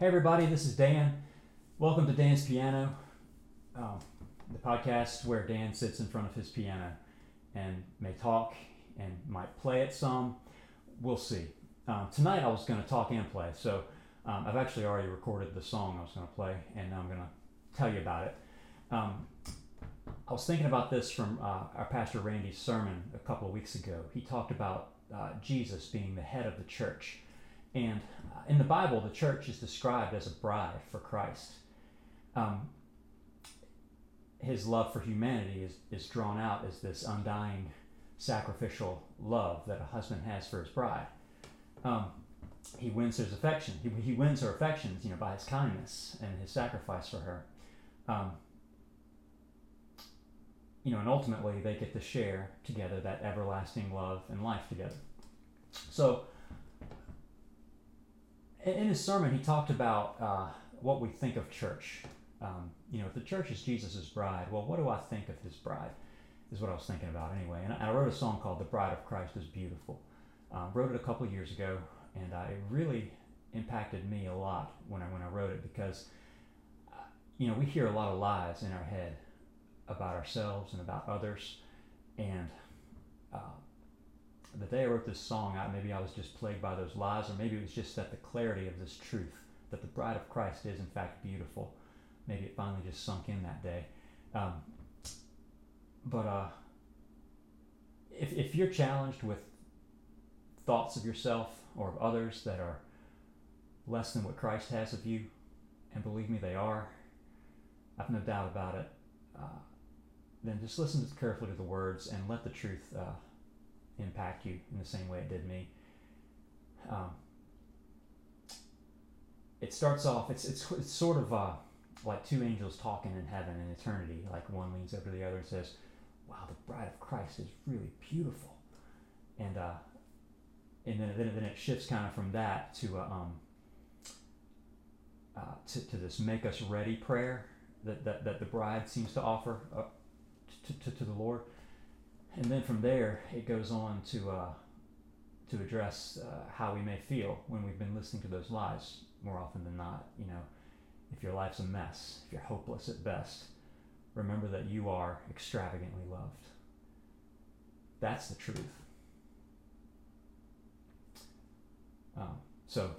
Hey, everybody, this is Dan. Welcome to Dan's Piano, um, the podcast where Dan sits in front of his piano and may talk and might play it some. We'll see. Um, tonight I was going to talk and play, so um, I've actually already recorded the song I was going to play, and I'm going to tell you about it. Um, I was thinking about this from uh, our pastor Randy's sermon a couple of weeks ago. He talked about uh, Jesus being the head of the church. And uh, in the Bible, the church is described as a bride for Christ. Um, his love for humanity is, is drawn out as this undying sacrificial love that a husband has for his bride. Um, he wins his affection. He, he wins her affections, you know, by his kindness and his sacrifice for her. Um, you know, and ultimately they get to share together that everlasting love and life together. So, in his sermon, he talked about uh, what we think of church. Um, you know, if the church is Jesus' bride, well, what do I think of his bride? Is what I was thinking about anyway. And I wrote a song called "The Bride of Christ is Beautiful." Um, wrote it a couple years ago, and uh, it really impacted me a lot when I when I wrote it because, uh, you know, we hear a lot of lies in our head about ourselves and about others, and uh, the day I wrote this song, I, maybe I was just plagued by those lies, or maybe it was just that the clarity of this truth that the bride of Christ is in fact beautiful. Maybe it finally just sunk in that day. Um, but uh, if, if you're challenged with thoughts of yourself or of others that are less than what Christ has of you, and believe me, they are, I've no doubt about it, uh, then just listen carefully to the words and let the truth uh, impact you in the same way it did me. Um, it starts off, it's, it's, it's sort of uh, like two angels talking in heaven in eternity. Like one leans over the other and says, Wow, the bride of Christ is really beautiful. And, uh, and then, then, then it shifts kind of from that to, uh, um, uh, to, to this make us ready prayer that, that, that the bride seems to offer uh, to, to, to the Lord and then from there it goes on to uh, to address uh, how we may feel when we've been listening to those lies more often than not. You know, if your life's a mess, if you're hopeless at best, remember that you are extravagantly loved. That's the truth. Um, so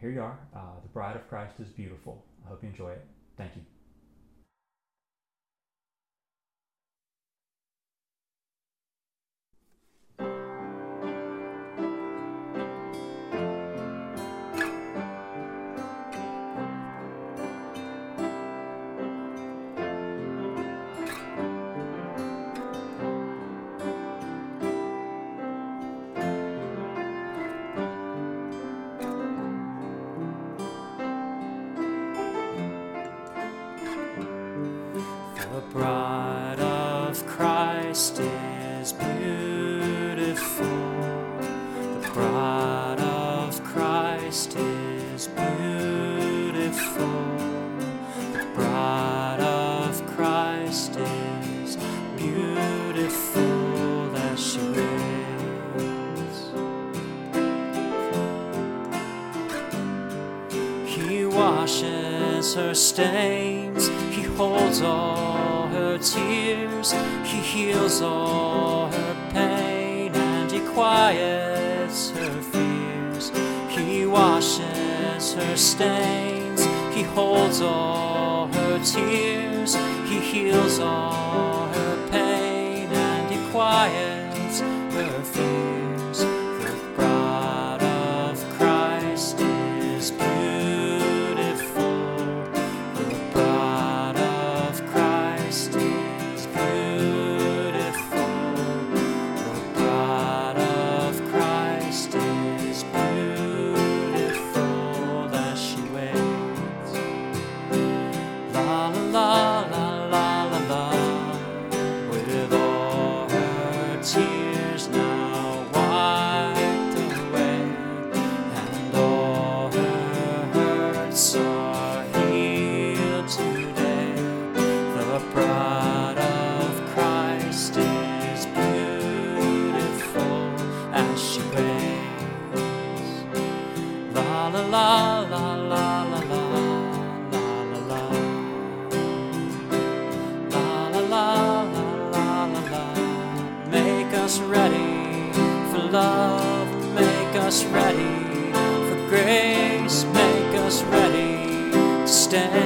here you are. Uh, the bride of Christ is beautiful. I hope you enjoy it. Thank you. Is beautiful. The bride of Christ is beautiful. The bride of Christ is beautiful as she is. He washes her stains, he holds all her tears, He heals all her pain and He quiets her fears. He washes her stains, He holds all her tears, He heals all her pain and He quiets her fears. tears now wiped away, and all her hurts are healed today. The bride of Christ is beautiful as she prays. La la la la la. us ready for grace. Make us ready to stand.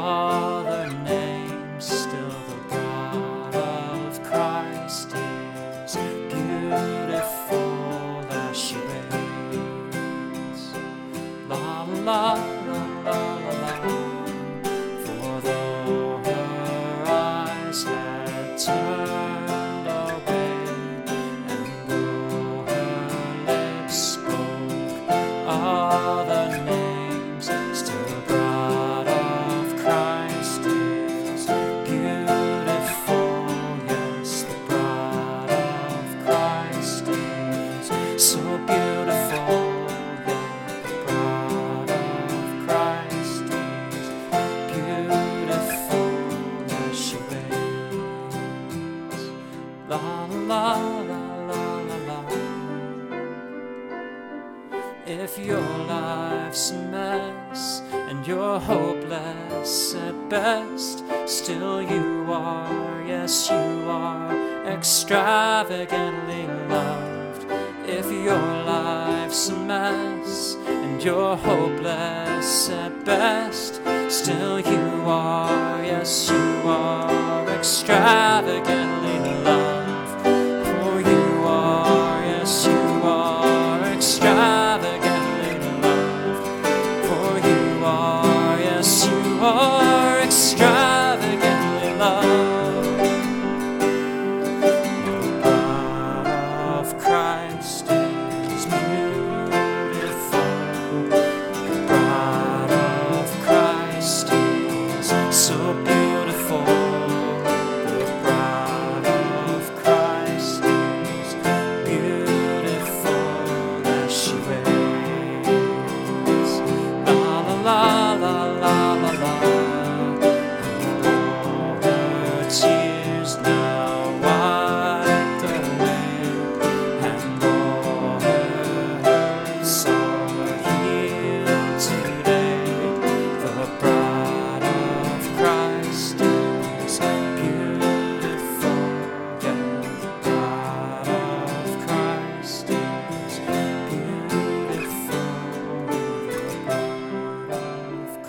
heart. If your life's a mess and you're hopeless at best, still you are, yes, you are extravagantly loved. If your life's a mess and you're hopeless at best,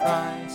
fine.